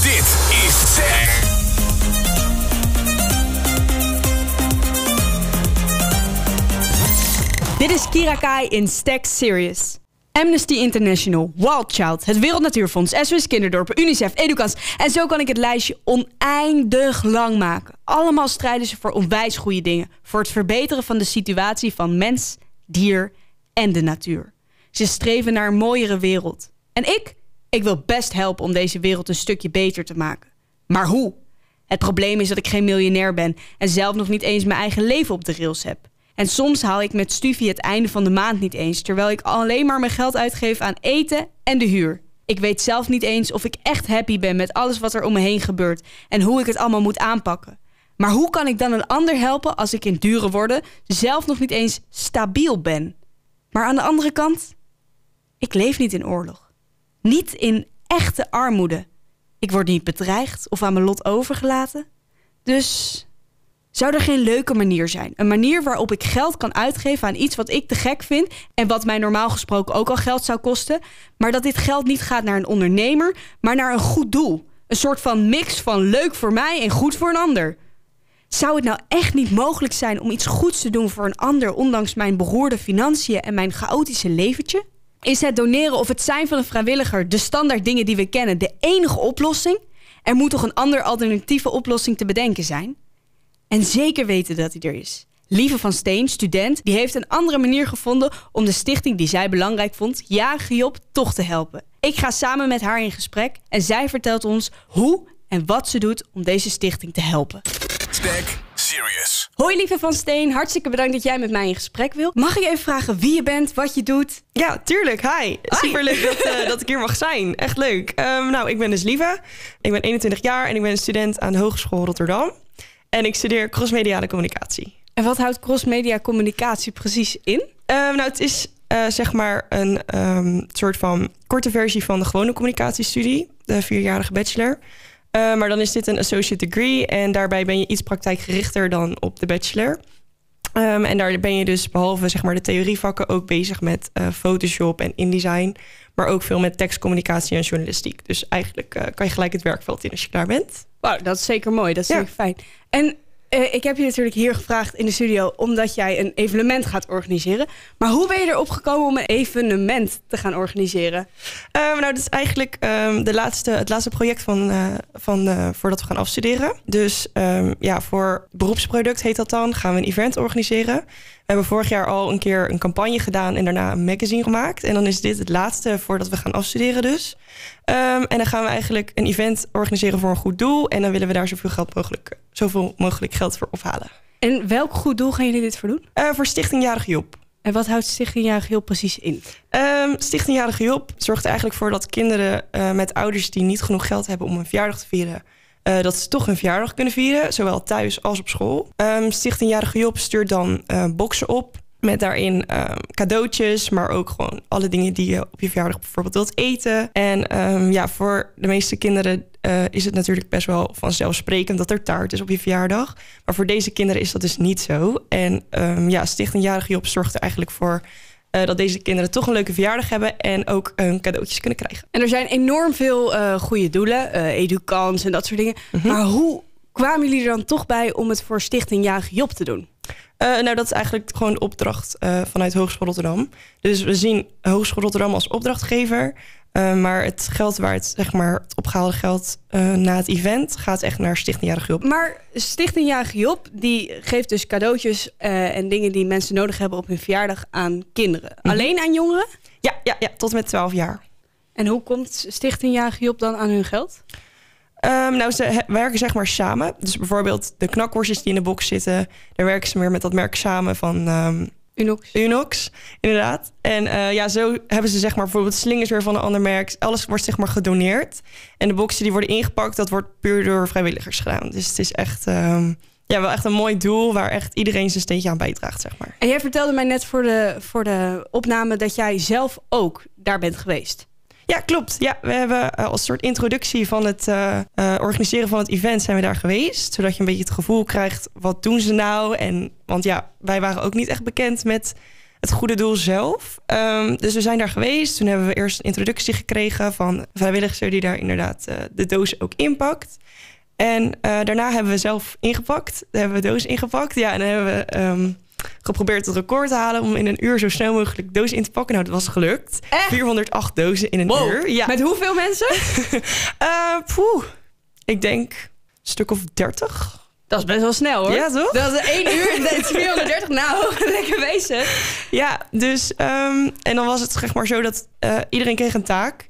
Dit is Zack. Dit is Kira Kai in Stack Serious. Amnesty International, Wild Child, het Wereld Natuurfonds, SOS Kinderdorpen, UNICEF, Educans. En zo kan ik het lijstje oneindig lang maken. Allemaal strijden ze voor onwijs goede dingen. Voor het verbeteren van de situatie van mens, dier en de natuur. Ze streven naar een mooiere wereld. En ik? Ik wil best helpen om deze wereld een stukje beter te maken. Maar hoe? Het probleem is dat ik geen miljonair ben en zelf nog niet eens mijn eigen leven op de rails heb. En soms haal ik met Stufie het einde van de maand niet eens, terwijl ik alleen maar mijn geld uitgeef aan eten en de huur. Ik weet zelf niet eens of ik echt happy ben met alles wat er om me heen gebeurt en hoe ik het allemaal moet aanpakken. Maar hoe kan ik dan een ander helpen als ik in dure woorden zelf nog niet eens stabiel ben? Maar aan de andere kant, ik leef niet in oorlog. Niet in echte armoede. Ik word niet bedreigd of aan mijn lot overgelaten. Dus zou er geen leuke manier zijn? Een manier waarop ik geld kan uitgeven aan iets wat ik te gek vind en wat mij normaal gesproken ook al geld zou kosten, maar dat dit geld niet gaat naar een ondernemer, maar naar een goed doel. Een soort van mix van leuk voor mij en goed voor een ander. Zou het nou echt niet mogelijk zijn om iets goeds te doen voor een ander, ondanks mijn beroerde financiën en mijn chaotische leventje? Is het doneren of het zijn van een vrijwilliger de standaard dingen die we kennen de enige oplossing? Er moet toch een andere alternatieve oplossing te bedenken zijn? En zeker weten dat hij er is. Lieve van Steen, student, die heeft een andere manier gevonden om de stichting die zij belangrijk vond, Ja Job, toch te helpen. Ik ga samen met haar in gesprek en zij vertelt ons hoe en wat ze doet om deze stichting te helpen. Stack Serious. Hoi lieve van Steen, hartstikke bedankt dat jij met mij in gesprek wilt. Mag ik even vragen wie je bent, wat je doet? Ja, tuurlijk. Hi. Superleuk dat, eh, dat ik hier mag zijn. Echt leuk. Ehm, nou, ik ben dus Lieve. Ik ben 21 jaar en ik ben student aan de Hogeschool Rotterdam. En ik studeer crossmediale communicatie. En wat houdt crossmedia communicatie precies in? Ehm, nou, het is eh, zeg maar een ehm, soort van korte versie van de gewone communicatiestudie, de vierjarige bachelor. Eh, maar dan is dit een associate degree en daarbij ben je iets praktijkgerichter dan op de bachelor. Ehm, en daar ben je dus behalve zeg maar, de theorievakken ook bezig met uh, Photoshop en InDesign. Maar ook veel met tekstcommunicatie en journalistiek. Dus eigenlijk uh, kan je gelijk het werkveld in als je klaar bent. Wauw, dat is zeker mooi. Dat is Ja. zeker fijn. En eh, ik heb je natuurlijk hier gevraagd in de studio omdat jij een evenement gaat organiseren. Maar hoe ben je erop gekomen om een evenement te gaan organiseren? Ehm, nou, dat is eigenlijk ehm, de laatste, het laatste project van, eh, van, eh, voordat we gaan afstuderen. Dus ehm, ja, voor beroepsproduct heet dat dan, gaan we een event organiseren. We hebben vorig jaar al een keer een campagne gedaan en daarna een magazine gemaakt. En dan is dit het laatste voordat we gaan afstuderen dus. Ehm, en dan gaan we eigenlijk een event organiseren voor een goed doel. En dan willen we daar zoveel, geld mogelijk, zoveel mogelijk geld voor ophalen. En welk goed doel gaan jullie dit voor doen? Eh, voor Stichting Jarige Job. En wat houdt Stichting Jarig heel precies in? Ehm, Stichting Jarige Job zorgt er eigenlijk voor dat kinderen eh, met ouders die niet genoeg geld hebben om een verjaardag te vieren, eh, dat ze toch hun verjaardag kunnen vieren, zowel thuis als op school. Ehm, Stichting Jarige Job stuurt dan eh, boxen op met daarin ehm, cadeautjes, maar ook gewoon alle dingen die je op je verjaardag bijvoorbeeld wilt eten. En ehm, ja, voor de meeste kinderen eh, is het natuurlijk best wel vanzelfsprekend dat er taart is op je verjaardag. Maar voor deze kinderen is dat dus niet zo. En ehm, ja, Stichting Jarige Job zorgt er eigenlijk voor eh, dat deze kinderen toch een leuke verjaardag hebben en ook een cadeautjes kunnen krijgen. En er zijn enorm veel eh goede doelen, eh educans en dat soort dingen. Maar hoe kwamen jullie er dan toch bij om het voor Stichting Jarig Job te doen? Eh, nou, dat is eigenlijk gewoon de opdracht eh, vanuit Hogeschool Rotterdam. Dus we zien Hogeschool Rotterdam als opdrachtgever. Eh, maar het geld waar het, zeg maar, het opgehaalde geld eh, na het event gaat echt naar Stichting Jarige Hulp. Maar Stichting Job die geeft dus cadeautjes eh, en dingen die mensen nodig hebben op hun verjaardag aan kinderen. Alleen aan jongeren? Ja, ja, ja, tot en met 12 jaar. En hoe komt Stichting Job dan aan hun geld? Ehm, nou, ze werken zeg maar samen. Dus bijvoorbeeld de knakworstjes die in de box zitten, daar werken ze meer met dat merk samen van ehm, Unox. Unox, inderdaad. En eh, ja, zo hebben ze zeg maar bijvoorbeeld slingers weer van een ander merk. Alles wordt zeg maar gedoneerd. En de boxen die worden ingepakt, dat wordt puur door vrijwilligers gedaan. Dus het is echt, ehm, ja, wel echt een mooi doel waar echt iedereen zijn steentje aan bijdraagt, zeg maar. En jij vertelde mij net voor de, voor de opname dat jij zelf ook daar bent geweest. Ja, klopt. Ja, we hebben eh, als soort introductie van het eh, eh, organiseren van het event zijn we daar geweest. Zodat je een beetje het gevoel krijgt, wat doen ze nou? En, want ja, wij waren ook niet echt bekend met het goede doel zelf. Ehm, dus we zijn daar geweest. Toen hebben we eerst een introductie gekregen van een vrijwilliger die daar inderdaad de doos ook inpakt. En daarna hebben we zelf ingepakt. Daar hebben we doos ingepakt. Ja, en dan hebben we ehm, geprobeerd het record te halen om in een uur zo snel mogelijk doos in te pakken. Nou, dat was gelukt. Echt? 408 dozen in een Wow. uur. Ja. Met hoeveel mensen? Poeh. Ik denk een stuk of 30. Dat is best wel snel hoor. Ja, toch? Dat is 1 uur en dat is 430. Nou, lekker bezig. Ja, dus ehm, en dan was het zeg maar zo dat eh, iedereen kreeg een taak.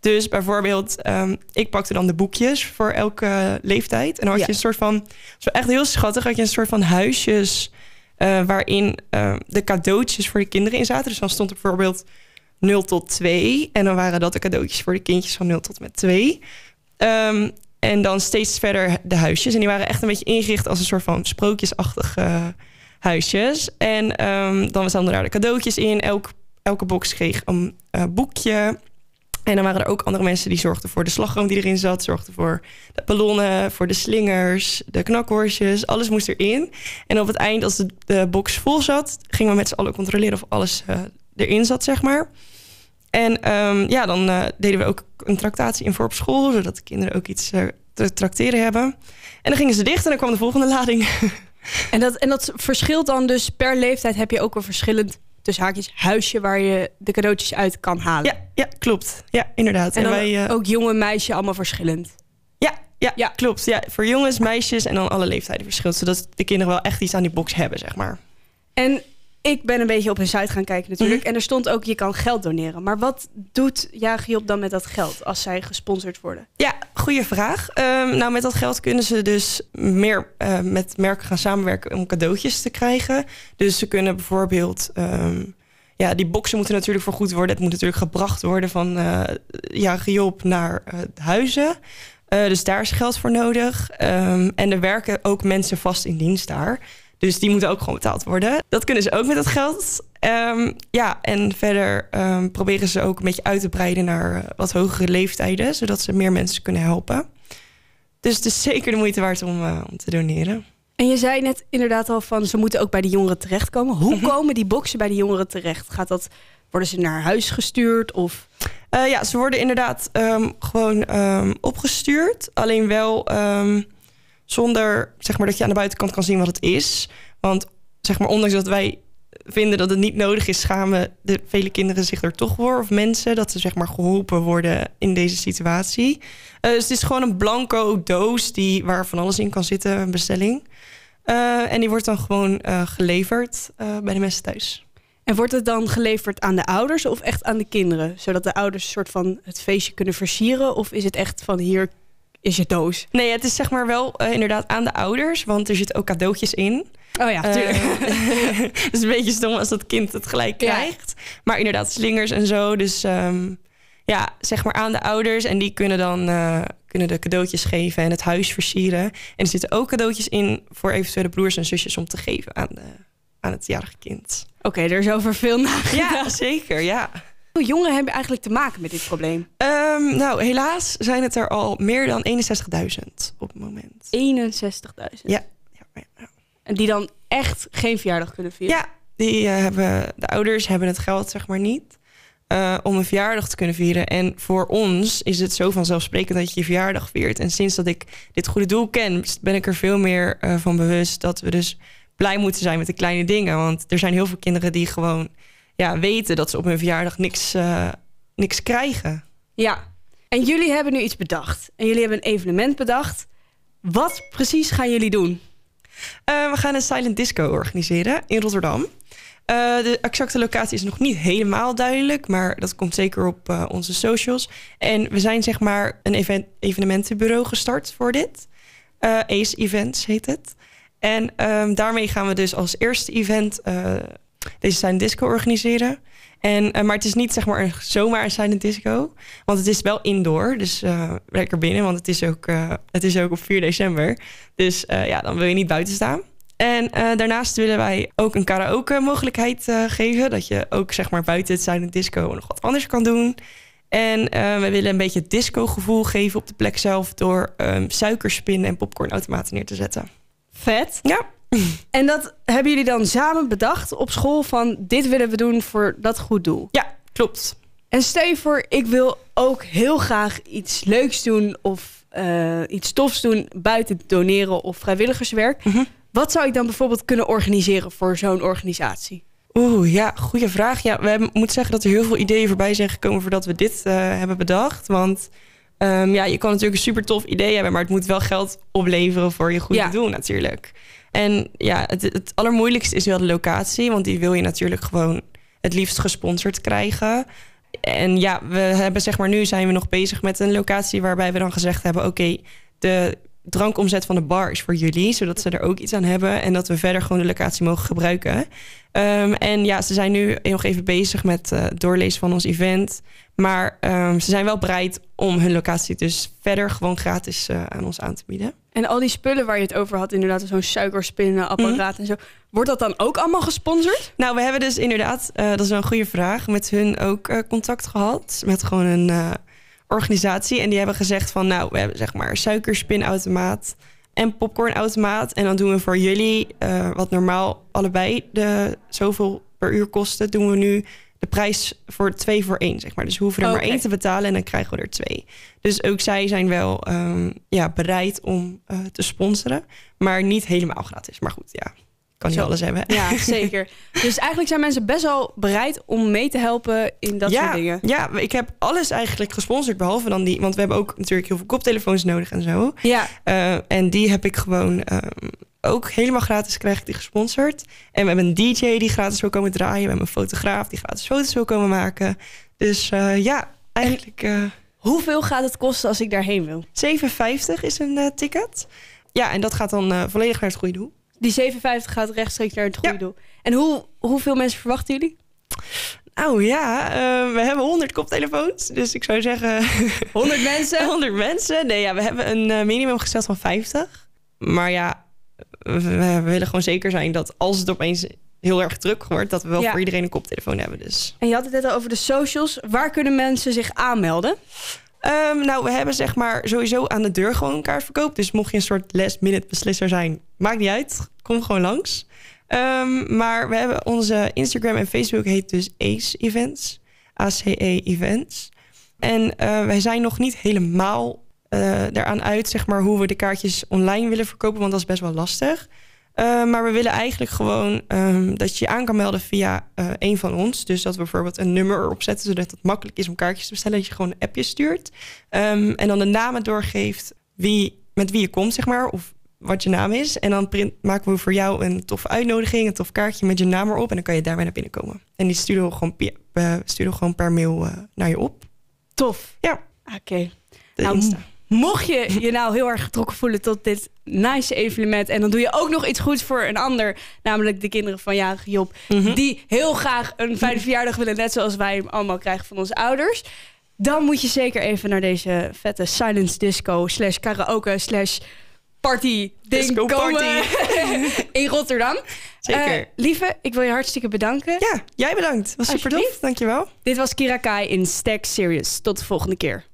Dus bijvoorbeeld, ehm, ik pakte dan de boekjes voor elke leeftijd. En dan had Ja. je een soort van, zo echt heel schattig, had je een soort van huisjes eh, waarin ehm, de cadeautjes voor de kinderen in zaten. Dus dan stond er bijvoorbeeld 0 tot 2. En dan waren dat de cadeautjes voor de kindjes van 0 tot met 2. Ehm, en dan steeds verder de huisjes. En die waren echt een beetje ingericht als een soort van sprookjesachtige huisjes. En ehm, dan stonden daar de cadeautjes in. Elk, elke box kreeg een eh, boekje. En dan waren er ook andere mensen die zorgden voor de slagroom die erin zat. Zorgden voor de ballonnen, voor de slingers, de knakworstjes. Alles moest erin. En op het eind, als de, box vol zat... gingen we met z'n allen controleren of alles eh, erin zat, zeg maar. En ehm, ja, dan eh, deden we ook een tractatie in voor op school... zodat de kinderen ook iets eh, te tracteren hebben. En dan gingen ze dicht en dan kwam de volgende lading. En dat, en dat verschilt dan dus per leeftijd heb je ook een verschillend tussen haakjes huisje waar je de cadeautjes uit kan halen. ja, ja, klopt. Ja, inderdaad. En dan wij, eh, ook jongen, meisje, allemaal verschillend. Ja, ja, Ja. klopt. Ja, voor jongens, meisjes en dan alle leeftijden verschilt. Zodat de kinderen wel echt iets aan die box hebben, zeg maar. En ik ben een beetje op hun site gaan kijken natuurlijk. Mhm. En er stond ook, je kan geld doneren. Maar wat doet Jagiop dan met dat geld als zij gesponsord worden? Ja, goede vraag. Ehm, nou, met dat geld kunnen ze dus meer eh, met merken gaan samenwerken om cadeautjes te krijgen. Dus ze kunnen bijvoorbeeld. ehm, ja, die boxen moeten natuurlijk vergoed worden. Het moet natuurlijk gebracht worden van eh ja, naar eh, huizen. Dus daar is geld voor nodig. Ehm, en er werken ook mensen vast in dienst daar. Dus die moeten ook gewoon betaald worden. Dat kunnen ze ook met dat geld. Ehm, ja, en verder ehm, proberen ze ook een beetje uit te breiden naar eh, wat hogere leeftijden, zodat ze meer mensen kunnen helpen. Dus het is zeker de moeite waard om, eh, om te doneren. En je zei net inderdaad al van, ze moeten ook bij de jongeren terechtkomen. Hoe Mhm. komen die boxen bij de jongeren terecht? Gaat dat, worden ze naar huis gestuurd? Of Eh, ja, ze worden inderdaad ehm, gewoon opgestuurd. Alleen wel zonder zeg maar, dat je aan de buitenkant kan zien wat het is. Want zeg maar, ondanks dat wij vinden dat het niet nodig is, schamen de vele kinderen zich er toch voor. Of mensen, dat ze zeg maar, geholpen worden in deze situatie. Eh, dus het is gewoon een blanco doos die, waar van alles in kan zitten, een bestelling. Eh, en die wordt dan gewoon eh, geleverd bij de mensen thuis. En wordt het dan geleverd aan de ouders of echt aan de kinderen? Zodat de ouders een soort van het feestje kunnen versieren? Of is het echt van hier is je doos? Nee, het is zeg maar wel inderdaad aan de ouders, want er zitten ook cadeautjes in. Oh ja, tuurlijk. Eh, het is een beetje stom als dat kind het gelijk Ja. krijgt. Maar inderdaad, slingers en zo. Dus ehm, ja, zeg maar aan de ouders. En die kunnen dan eh, kunnen de cadeautjes geven en het huis versieren. En er zitten ook cadeautjes in voor eventuele broers en zusjes om te geven aan, de, aan het jarige kind. Oké, er is over veel nagedacht. Ja, zeker, ja. Hoeveel jongeren hebben eigenlijk te maken met dit probleem? Ehm, nou, helaas zijn het er al meer dan 61.000 op het moment. 61.000. Ja, ja, ja. En die dan echt geen verjaardag kunnen vieren? Ja, die eh, hebben, de ouders hebben het geld zeg maar niet eh, om een verjaardag te kunnen vieren. En voor ons is het zo vanzelfsprekend dat je je verjaardag viert. En sinds dat ik dit goede doel ken, ben ik er veel meer eh, van bewust dat we dus blij moeten zijn met de kleine dingen. Want er zijn heel veel kinderen die gewoon ja, weten dat ze op hun verjaardag niks, niks krijgen. Ja. En jullie hebben nu iets bedacht. En jullie hebben een evenement bedacht. Wat precies gaan jullie doen? Eh, we gaan een silent disco organiseren in Rotterdam. Eh, de exacte locatie is nog niet helemaal duidelijk, maar dat komt zeker op eh, onze socials. En we zijn zeg maar een evenementenbureau gestart voor dit. Ace Events heet het. En ehm, daarmee gaan we dus als eerste event deze silent disco organiseren. En, eh, maar het is niet zeg maar zomaar een silent disco. Want het is wel indoor. Dus eh, lekker binnen. Want het is ook, eh, het is ook op 4 december. Dus ja, dan wil je niet buiten staan. En daarnaast willen wij ook een karaoke mogelijkheid geven. Dat je ook zeg maar buiten het silent disco nog wat anders kan doen. En we willen een beetje het disco gevoel geven op de plek zelf. Door ehm, suikerspinnen en popcornautomaten neer te zetten. Vet. Ja, En dat hebben jullie dan samen bedacht op school van dit willen we doen voor dat goed doel. Ja, klopt. En stel je voor, ik wil ook heel graag iets leuks doen of eh, iets tofs doen buiten doneren of vrijwilligerswerk. Mhm. Wat zou ik dan bijvoorbeeld kunnen organiseren voor zo'n organisatie? Oeh, ja, goede vraag. Ja, we moeten zeggen dat er heel veel ideeën voorbij zijn gekomen voordat we dit eh, hebben bedacht. Want ehm, ja, je kan natuurlijk een super tof idee hebben, maar het moet wel geld opleveren voor je goede Ja. doel natuurlijk. En ja, het, het allermoeilijkste is wel de locatie, want die wil je natuurlijk gewoon het liefst gesponsord krijgen. En ja, we hebben zeg maar nu zijn we nog bezig met een locatie waarbij we dan gezegd hebben: oké, de drankomzet van de bar is voor jullie, zodat ze er ook iets aan hebben en dat we verder gewoon de locatie mogen gebruiken. Ehm, en ja, ze zijn nu nog even bezig met eh, doorlezen van ons event. Maar ehm, ze zijn wel bereid om hun locatie dus verder gewoon gratis eh, aan ons aan te bieden. En al die spullen waar je het over had, inderdaad, zo'n suikerspinnenapparaat Mhm. en zo. Wordt dat dan ook allemaal gesponsord? Nou, we hebben dus inderdaad, eh, dat is wel een goede vraag, met hun ook contact gehad. Met gewoon een organisatie. En die hebben gezegd van, nou, we hebben zeg maar suikerspinautomaat en popcornautomaat. En dan doen we voor jullie, eh, wat normaal allebei de zoveel per uur kosten, doen we nu de prijs voor twee voor één, zeg maar. Dus we hoeven er maar één te betalen en dan krijgen we er twee. Dus ook zij zijn wel ehm, ja, bereid om eh, te sponsoren, maar niet helemaal gratis. Maar goed, ja, kan alles hebben. Ja, zeker. dus eigenlijk zijn mensen best wel bereid om mee te helpen in dat ja, soort dingen. Ja, ik heb alles eigenlijk gesponsord, behalve dan die. Want we hebben ook natuurlijk heel veel koptelefoons nodig en zo. Ja, Eh, en die heb ik gewoon ehm, ook helemaal gratis krijg ik die gesponsord. En we hebben een DJ die gratis wil komen draaien. We hebben een fotograaf die gratis foto's wil komen maken. Dus eh, ja, eigenlijk eh hoeveel gaat het kosten als ik daarheen wil? 7,50 is een ticket. Ja, en dat gaat dan volledig naar het goede doel. Die 57 gaat rechtstreeks naar het goede Ja. doel. En hoe, hoeveel mensen verwachten jullie? Nou ja, eh, we hebben 100 koptelefoons. Dus ik zou zeggen 100 mensen? 100 mensen. Nee, ja, we hebben een eh, minimum gesteld van 50. Maar ja, we, we willen gewoon zeker zijn dat als het opeens heel erg druk wordt, dat we wel Ja. voor iedereen een koptelefoon hebben. Dus. En je had het net al over de socials. Waar kunnen mensen zich aanmelden? Ehm, nou, we hebben zeg maar sowieso aan de deur gewoon een kaartverkoop. Dus mocht je een soort last minute beslisser zijn, maakt niet uit. Kom gewoon langs. Um, maar we hebben onze Instagram en Facebook heet dus ACE Events. ACE Events. En uh, wij zijn nog niet helemaal uh, eraan uit, zeg maar, hoe we de kaartjes online willen verkopen, want dat is best wel lastig. Uh, maar we willen eigenlijk gewoon um, dat je je aan kan melden via uh, een van ons. Dus dat we bijvoorbeeld een nummer erop zetten, zodat het makkelijk is om kaartjes te bestellen. Dat je gewoon een appje stuurt. Um, en dan de namen doorgeeft wie, met wie je komt, zeg maar. Of wat je naam is. En dan print, maken we voor jou een toffe uitnodiging, een tof kaartje met je naam erop. En dan kan je daarmee naar binnen komen. En die sturen we gewoon, uh, sturen we gewoon per mail uh, naar je op. Tof. Ja. Oké. Okay. Nou, Insta. Mocht je je nou heel erg getrokken voelen tot dit nice evenement... en dan doe je ook nog iets goeds voor een ander... namelijk de kinderen van jarige Job... Mhm. Mm -hmm. die heel graag een fijne verjaardag willen... net zoals wij hem allemaal krijgen van onze ouders... dan moet je zeker even naar deze vette silence disco... slash karaoke slash party ding Disco komen party. in Rotterdam. Zeker. Uh, lieve, ik wil je hartstikke bedanken. Ja, jij bedankt. Was super tof. Dankjewel. Dit was Kira Kai in Stack Serious. Tot de volgende keer.